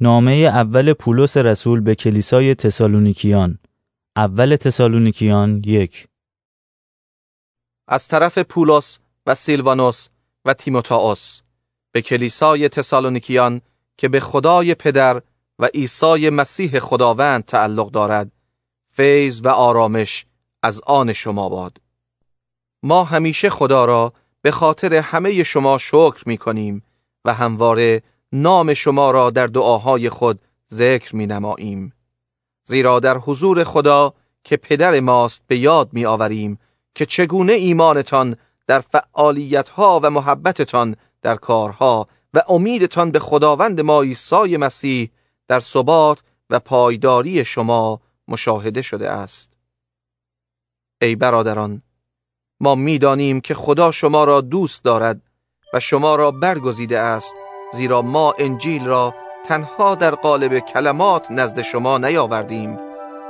نامه اول پولس رسول به کلیسای تسالونیکیان. اول تسالونیکیان یک. از طرف پولس و سیلوانوس و تیموتائوس به کلیسای تسالونیکیان که به خدای پدر و عیسی مسیح خداوند تعلق دارد فیض و آرامش از آن شما باد. ما همیشه خدا را به خاطر همه شما شکر می کنیم و همواره نام شما را در دعاهای خود ذکر می نماییم. زیرا در حضور خدا که پدر ماست به یاد می آوریم که چگونه ایمانتان در فعالیتها و محبتتان در کارها و امیدتان به خداوند ما عیسی مسیح در ثبات و پایداری شما مشاهده شده است. ای برادران، ما می‌دانیم که خدا شما را دوست دارد و شما را برگزیده است زیرا ما انجیل را تنها در قالب کلمات نزد شما نیاوردیم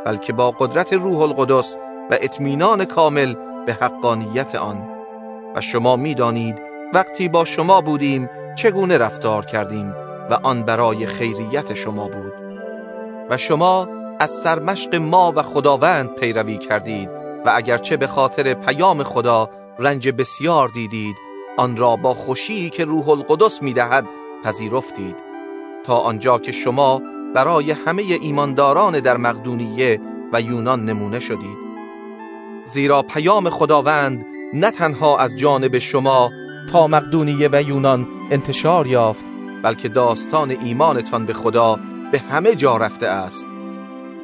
بلکه با قدرت روح القدس و اطمینان کامل به حقانیت آن. و شما می‌دانید وقتی با شما بودیم چگونه رفتار کردیم و آن برای خیریت شما بود. و شما از سرمشق ما و خداوند پیروی کردید و اگرچه به خاطر پیام خدا رنج بسیار دیدید آن را با خوشی که روح القدس می‌دهد پذیرفتید. تا آنجا که شما برای همه ایمانداران در مقدونیه و یونان نمونه شدید. زیرا پیام خداوند نه تنها از جانب شما تا مقدونیه و یونان انتشار یافت بلکه داستان ایمانتان به خدا به همه جا رفته است.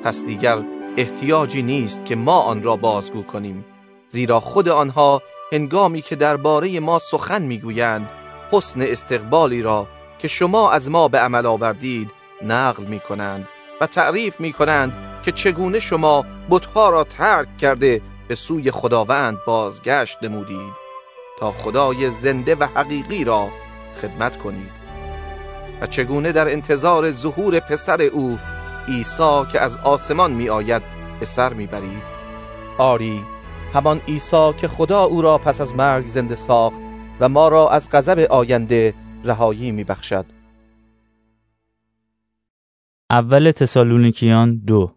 پس دیگر احتیاجی نیست که ما آن را بازگو کنیم. زیرا خود آنها هنگامی که درباره ما سخن می‌گویند حسن استقبالی را که شما از ما به عمل آوردید نقل می کنند و تعریف می کنند که چگونه شما بتها را ترک کرده به سوی خداوند بازگشت نمودید تا خدای زنده و حقیقی را خدمت کنید. و چگونه در انتظار ظهور پسر او عیسی که از آسمان می آید به سر می برید آری همان عیسی که خدا او را پس از مرگ زنده ساخت و ما را از غضب آینده رهایی می بخشد. اول تسالونیکیان دو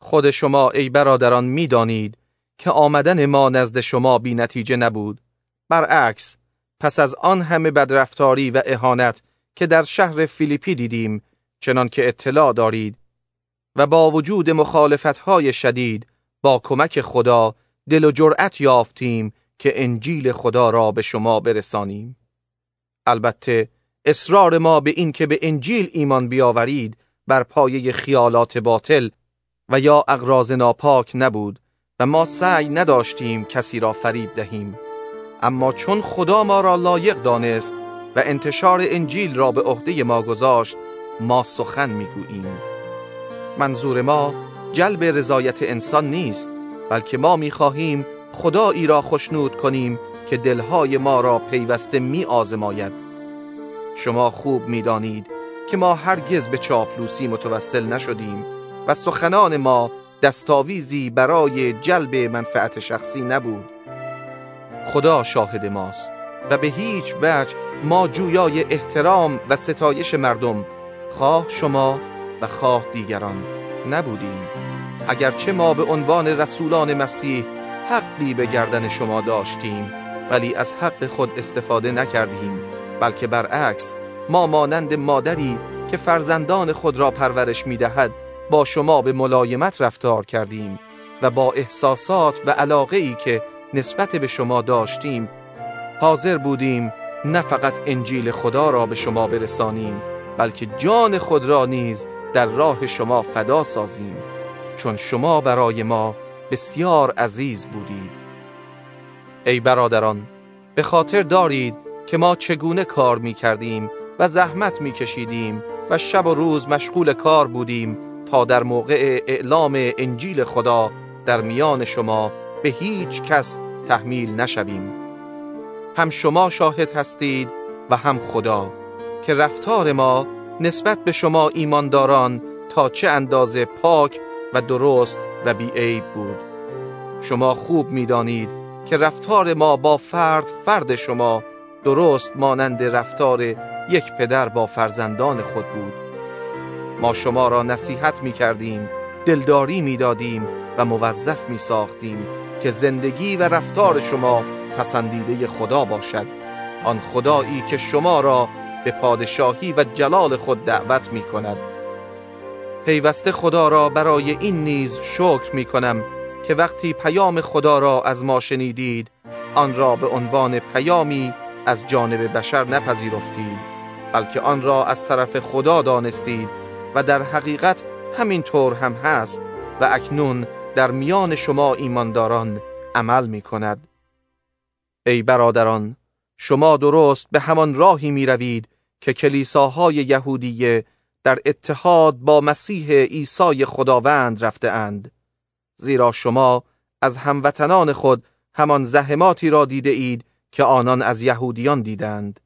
خود شما ای برادران می دانید که آمدن ما نزد شما بی نتیجه نبود. برعکس پس از آن همه بدرفتاری و اهانت که در شهر فیلیپی دیدیم چنان که اطلاع دارید و با وجود مخالفتهای شدید با کمک خدا دل و جرأت یافتیم که انجیل خدا را به شما برسانیم. البته اصرار ما به این که به انجیل ایمان بیاورید بر پایه خیالات باطل و یا اغراض ناپاک نبود و ما سعی نداشتیم کسی را فریب دهیم. اما چون خدا ما را لایق دانست و انتشار انجیل را به عهده ما گذاشت ما سخن می‌گوییم. منظور ما جلب رضایت انسان نیست بلکه ما می‌خواهیم خدایی را خشنود کنیم که دلهای ما را پیوسته می آزماید شما خوب می دانید که ما هرگز به چاپلوسی متوسل نشدیم و سخنان ما دستاویزی برای جلب منفعت شخصی نبود. خدا شاهد ماست و به هیچ وجه ما جویای احترام و ستایش مردم خواه شما و خواه دیگران نبودیم. اگرچه ما به عنوان رسولان مسیح حقی به گردن شما داشتیم ولی از حق خود استفاده نکردیم بلکه برعکس ما مانند مادری که فرزندان خود را پرورش می دهد با شما به ملایمت رفتار کردیم و با احساسات و علاقه ای که نسبت به شما داشتیم حاضر بودیم نه فقط انجیل خدا را به شما برسانیم بلکه جان خود را نیز در راه شما فدا سازیم چون شما برای ما بسیار عزیز بودید. ای برادران به خاطر دارید که ما چگونه کار می کردیم و زحمت می کشیدیم و شب و روز مشغول کار بودیم تا در موقع اعلام انجیل خدا در میان شما به هیچ کس تحمیل نشویم. هم شما شاهد هستید و هم خدا که رفتار ما نسبت به شما ایمانداران تا چه اندازه پاک و درست و بیعیب بود. شما خوب می‌دانید که رفتار ما با فرد فرد شما درست مانند رفتار یک پدر با فرزندان خود بود. ما شما را نصیحت می کردیم دلداری می دادیم و موظف می ساختیم که زندگی و رفتار شما پسندیده خدا باشد. آن خدایی که شما را به پادشاهی و جلال خود دعوت می کند. پیوسته خدا را برای این نیز شکر می کنم که وقتی پیام خدا را از ما شنیدید آن را به عنوان پیامی از جانب بشر نپذیرفتید بلکه آن را از طرف خدا دانستید و در حقیقت همین طور هم هست و اکنون در میان شما ایمانداران عمل می کند ای برادران شما درست به همان راهی می روید که کلیساهای یهودیه در اتحاد با مسیح عیسی خداوند رفته اند زیرا شما از هموطنان خود همان زحماتی را دیده اید که آنان از یهودیان دیدند.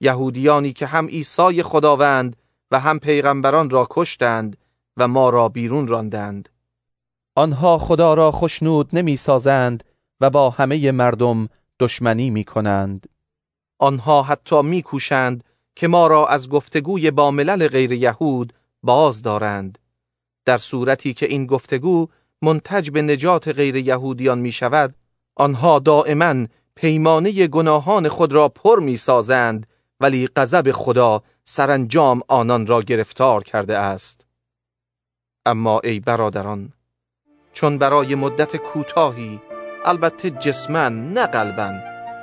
یهودیانی که هم عیسی خداوند و هم پیغمبران را کشتند و ما را بیرون راندند. آنها خدا را خشنود نمی سازند و با همه مردم دشمنی می کنند آنها حتی می کوشند که ما را از گفتگوی با ملل غیر یهود باز دارند. در صورتی که این گفتگو منتج به نجات غیر یهودیان می شود آنها دائما پیمانه گناهان خود را پر می سازند ولی غضب خدا سرانجام آنان را گرفتار کرده است. اما ای برادران چون برای مدت کوتاهی البته جسمن نه قلبا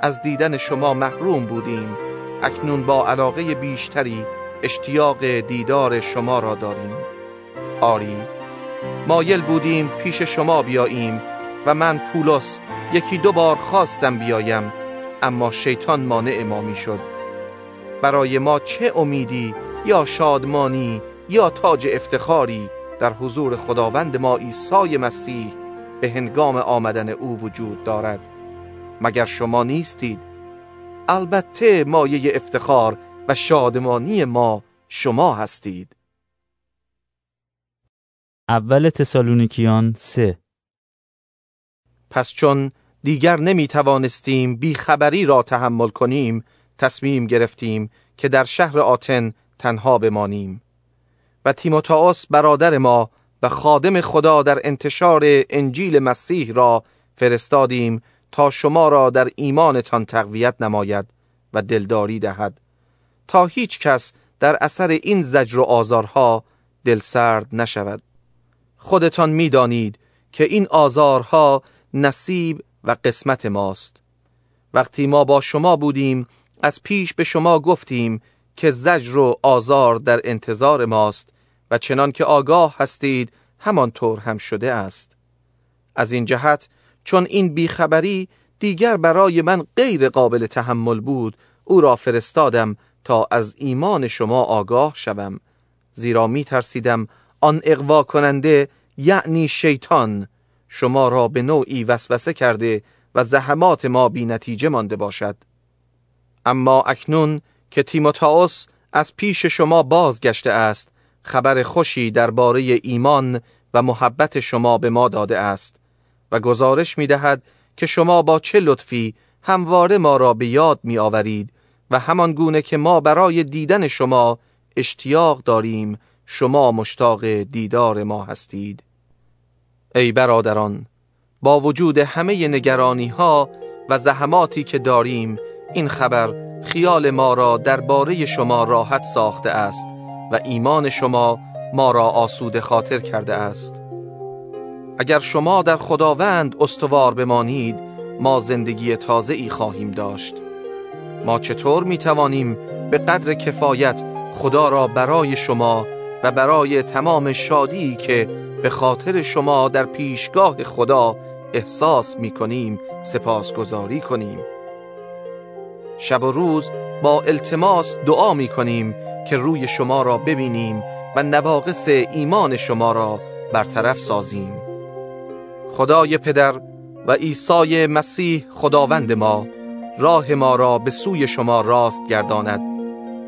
از دیدن شما محروم بودیم اکنون با علاقه بیشتری اشتیاق دیدار شما را داریم. آری مایل بودیم پیش شما بیاییم و من پولس یکی دو بار خواستم بیایم اما شیطان مانع ما می شد برای ما چه امیدی یا شادمانی یا تاج افتخاری در حضور خداوند ما عیسی مسیح به هنگام آمدن او وجود دارد؟ مگر شما نیستید؟ البته مایه افتخار و شادمانی ما شما هستید. اول تسالونیکیان سه. پس چون دیگر نمی توانستیم بیخبری را تحمل کنیم تصمیم گرفتیم که در شهر آتن تنها بمانیم. و تیموتائوس برادر ما و خادم خدا در انتشار انجیل مسیح را فرستادیم تا شما را در ایمانتان تقویت نماید و دلداری دهد. تا هیچ کس در اثر این زجر و آزارها دلسرد نشود. خودتان می‌دانید که این آزارها نصیب و قسمت ماست. وقتی ما با شما بودیم از پیش به شما گفتیم که زجر و آزار در انتظار ماست و چنان که آگاه هستید همانطور هم شده است. از این جهت چون این بیخبری دیگر برای من غیر قابل تحمل بود او را فرستادم تا از ایمان شما آگاه شوم. زیرا می ترسیدم آن اقوا کننده یعنی شیطان. شما را به نوعی وسوسه کرده و زحمات ما بی نتیجه مانده باشد. اما اکنون که تیموتائوس از پیش شما بازگشته است خبر خوشی درباره ایمان و محبت شما به ما داده است و گزارش می دهد که شما با چه لطفی همواره ما را به یاد می آورید و همان گونه که ما برای دیدن شما اشتیاق داریم شما مشتاق دیدار ما هستید. ای برادران با وجود همه نگرانی ها و زحماتی که داریم این خبر خیال ما را درباره شما راحت ساخته است و ایمان شما ما را آسوده خاطر کرده است. اگر شما در خداوند استوار بمانید ما زندگی تازه ای خواهیم داشت. ما چطور می توانیم به قدر کفایت خدا را برای شما و برای تمام شادی که به خاطر شما در پیشگاه خدا احساس می کنیم سپاسگزاری کنیم. شب و روز با التماس دعا می کنیم که روی شما را ببینیم و نواقص ایمان شما را برطرف سازیم. خدای پدر و عیسی مسیح خداوند ما راه ما را به سوی شما راست گرداند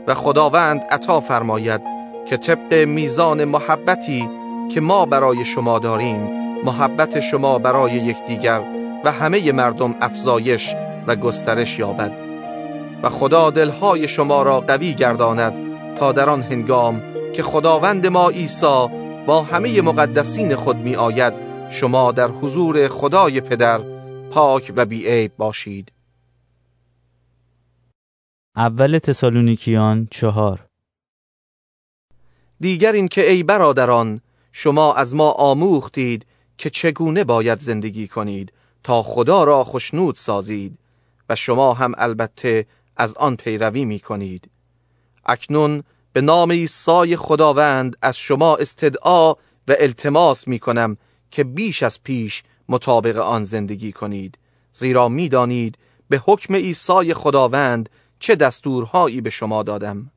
و خداوند عطا فرماید که طبق میزان محبتی که ما برای شما داریم محبت شما برای یکدیگر و همه مردم افزایش و گسترش یابد. و خدا دلهای شما را قوی گرداند تا در آن هنگام که خداوند ما عیسی با همه مقدسین خود می آید شما در حضور خدای پدر پاک و بیعیب باشید. اول تسالونیکیان چهار دیگر این که ای برادران شما از ما آموختید که چگونه باید زندگی کنید تا خدا را خشنود سازید و شما هم البته از آن پیروی می کنید. اکنون به نام عیسی خداوند از شما استدعا و التماس می کنم که بیش از پیش مطابق آن زندگی کنید. زیرا می‌دانید به حکم عیسی خداوند چه دستورهایی به شما دادم.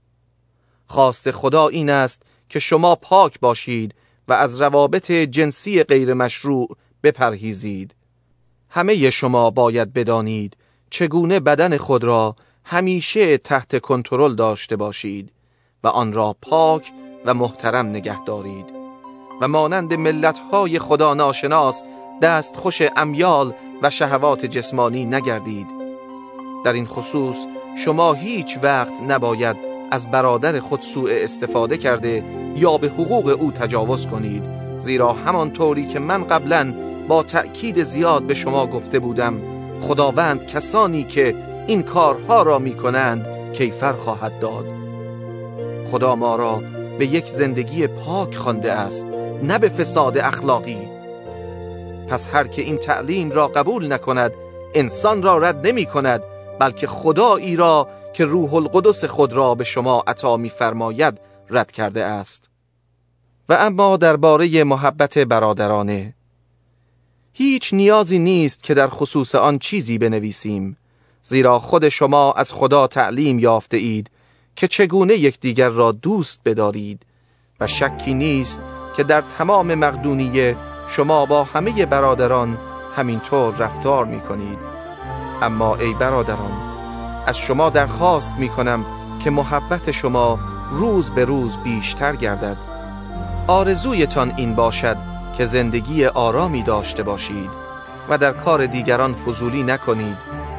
خواست خدا این است که شما پاک باشید و از روابط جنسی غیر مشروع بپرهیزید. همه شما باید بدانید چگونه بدن خود را همیشه تحت کنترل داشته باشید و آن را پاک و محترم نگه دارید. و مانند ملتهای خدا ناشناس دست خوش امیال و شهوات جسمانی نگردید. در این خصوص شما هیچ وقت نباید از برادر خود سوء استفاده کرده یا به حقوق او تجاوز کنید زیرا همان طوری که من قبلا با تأکید زیاد به شما گفته بودم خداوند کسانی که این کارها را می کنند کیفر خواهد داد. خدا ما را به یک زندگی پاک خوانده است نه به فساد اخلاقی. پس هر که این تعلیم را قبول نکند انسان را رد نمی کند بلکه خدایی را که روح القدس خود را به شما عطا می‌فرماید رد کرده است. و اما درباره محبت برادرانه هیچ نیازی نیست که در خصوص آن چیزی بنویسیم زیرا خود شما از خدا تعلیم یافته اید که چگونه یکدیگر را دوست بدارید و شکی نیست که در تمام مقدونیه شما با همه برادران همینطور رفتار می کنید اما ای برادران از شما درخواست می کنم که محبت شما روز به روز بیشتر گردد. آرزویتان این باشد که زندگی آرامی داشته باشید و در کار دیگران فضولی نکنید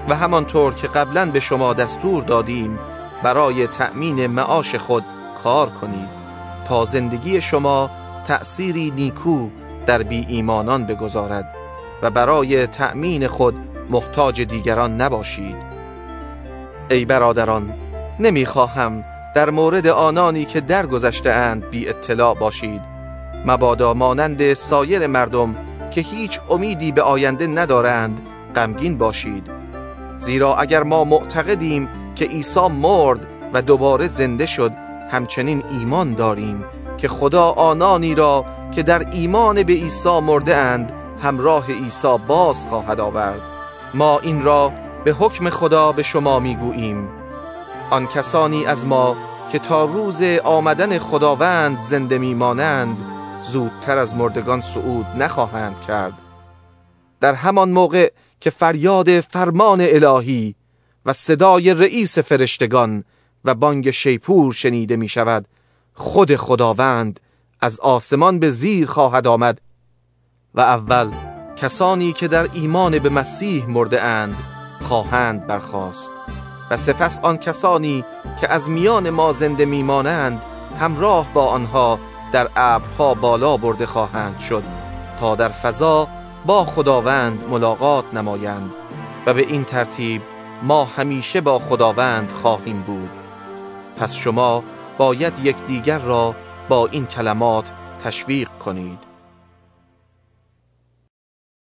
و همانطور که قبلا به شما دستور دادیم برای تأمین معاش خود کار کنید تا زندگی شما تأثیری نیکو در بی ایمانان بگذارد و برای تأمین خود محتاج دیگران نباشید. ای برادران نمی‌خواهم در مورد آنانی که درگذشته اند بی اطلاع باشید. مبادا مانند سایر مردم که هیچ امیدی به آینده ندارند غمگین باشید. زیرا اگر ما معتقدیم که عیسی مرد و دوباره زنده شد همچنین ایمان داریم که خدا آنانی را که در ایمان به عیسی مرده اند همراه عیسی باز خواهد آورد. ما این را به حکم خدا به شما می‌گوییم. آن کسانی از ما که تا روز آمدن خداوند زنده میمانند زودتر از مردگان صعود نخواهند کرد. در همان موقع که فریاد فرمان الهی و صدای رئیس فرشتگان و بانگ شیپور شنیده می شود خود خداوند از آسمان به زیر خواهد آمد. و اول کسانی که در ایمان به مسیح مرده اند خواهند برخاست. و سپس آن کسانی که از میان ما زنده میمانند همراه با آنها در ابرها بالا برده خواهند شد تا در فضا با خداوند ملاقات نمایند. و به این ترتیب ما همیشه با خداوند خواهیم بود. پس شما باید یکدیگر را با این کلمات تشویق کنید.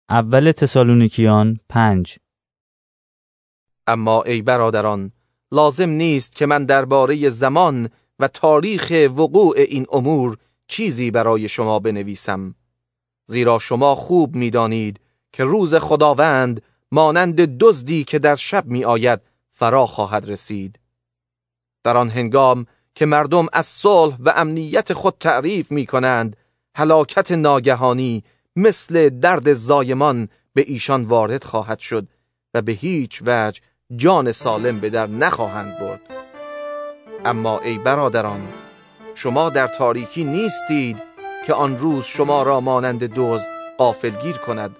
اول تسالونیکیان پنج. اما ای برادران لازم نیست که من درباره زمان و تاریخ وقوع این امور چیزی برای شما بنویسم. زیرا شما خوب می‌دانید که روز خداوند مانند دزدی که در شب می آید فرا خواهد رسید. در آن هنگام که مردم از صلح و امنیت خود تعریف می کنند هلاکت ناگهانی مثل درد زایمان به ایشان وارد خواهد شد و به هیچ وجه جان سالم به در نخواهند برد. اما ای برادران شما در تاریکی نیستید که آن روز شما را مانند دزد قافلگیر کند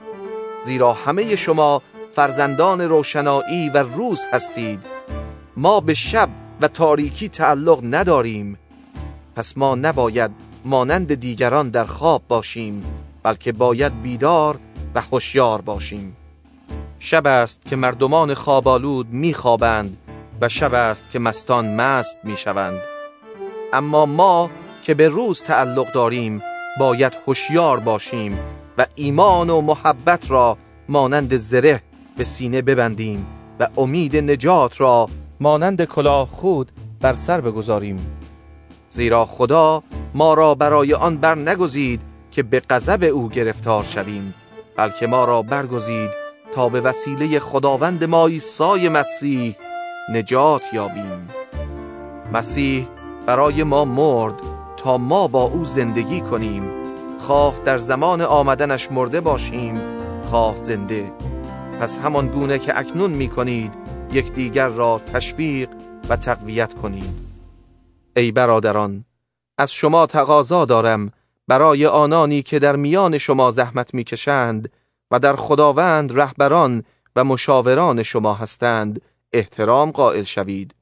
زیرا همه شما فرزندان روشنایی و روز هستید. ما به شب و تاریکی تعلق نداریم پس ما نباید مانند دیگران در خواب باشیم. بلکه باید بیدار و هوشیار باشیم. شب است که مردمان خوابالود میخوابند و شب است که مستان مست می‌شوند. اما ما که به روز تعلق داریم باید هوشیار باشیم و ایمان و محبت را مانند زره به سینه ببندیم و امید نجات را مانند کلاه خود بر سر بگذاریم. زیرا خدا ما را برای آن بر نگزید که به غضب او گرفتار شویم بلکه ما را برگزید تا به وسیله خداوند ما عیسی مسیح نجات یابیم. مسیح برای ما مرد تا ما با او زندگی کنیم. خواه در زمان آمدنش مرده باشیم خواه زنده. پس همان گونه که اکنون می کنید یکدیگر را تشویق و تقویت کنید. ای برادران از شما تقاضا دارم برای آنانی که در میان شما زحمت می‌کشند و در خداوند رهبران و مشاوران شما هستند احترام قائل شوید.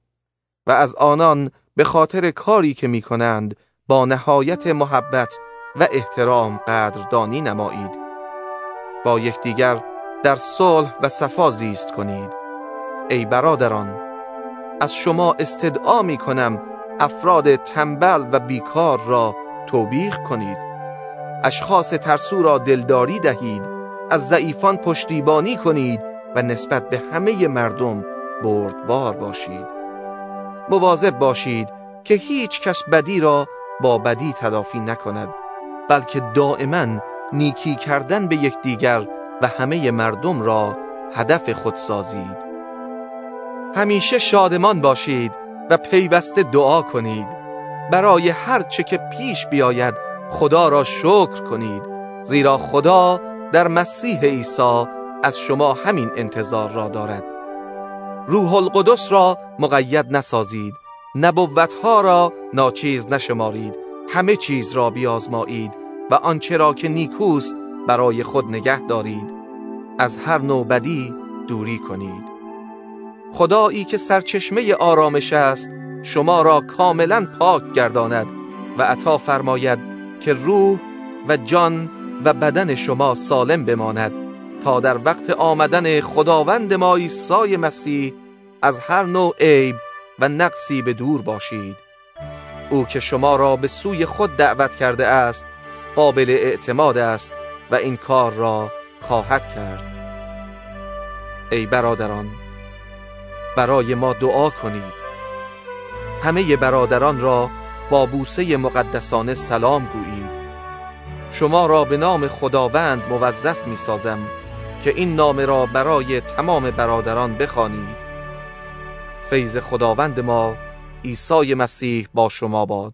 و از آنان به خاطر کاری که می کنند با نهایت محبت و احترام قدردانی نمایید. با یکدیگر در صلح و صفا زیست کنید. ای برادران از شما استدعا می کنم افراد تنبل و بیکار را توبیخ کنید. اشخاص ترسو را دلداری دهید. از ضعیفان پشتیبانی کنید و نسبت به همه مردم بردبار باشید. مواظب باشید که هیچ کس بدی را با بدی تلافی نکند بلکه دائما نیکی کردن به یکدیگر و همه مردم را هدف خود سازید. همیشه شادمان باشید و پیوسته دعا کنید. برای هر چه که پیش بیاید خدا را شکر کنید زیرا خدا در مسیح عیسی از شما همین انتظار را دارد. روح القدس را مقید نسازید نبوتها را ناچیز نشمارید همه چیز را بیازمایید و آنچه را که نیکوست برای خود نگه دارید. از هر نوع دوری کنید. خدایی که سرچشمه آرامش است شما را کاملا پاک گرداند و عطا فرماید که روح و جان و بدن شما سالم بماند تا در وقت آمدن خداوند ما عیسی مسیح از هر نوع عیب و نقصی به دور باشید. او که شما را به سوی خود دعوت کرده است قابل اعتماد است و این کار را خواهد کرد. ای برادران برای ما دعا کنید. همه برادران را با بوسه مقدسانه سلام گویید شما را به نام خداوند موظف می سازم که این نام را برای تمام برادران بخوانید. فیض خداوند ما عیسی مسیح با شما باد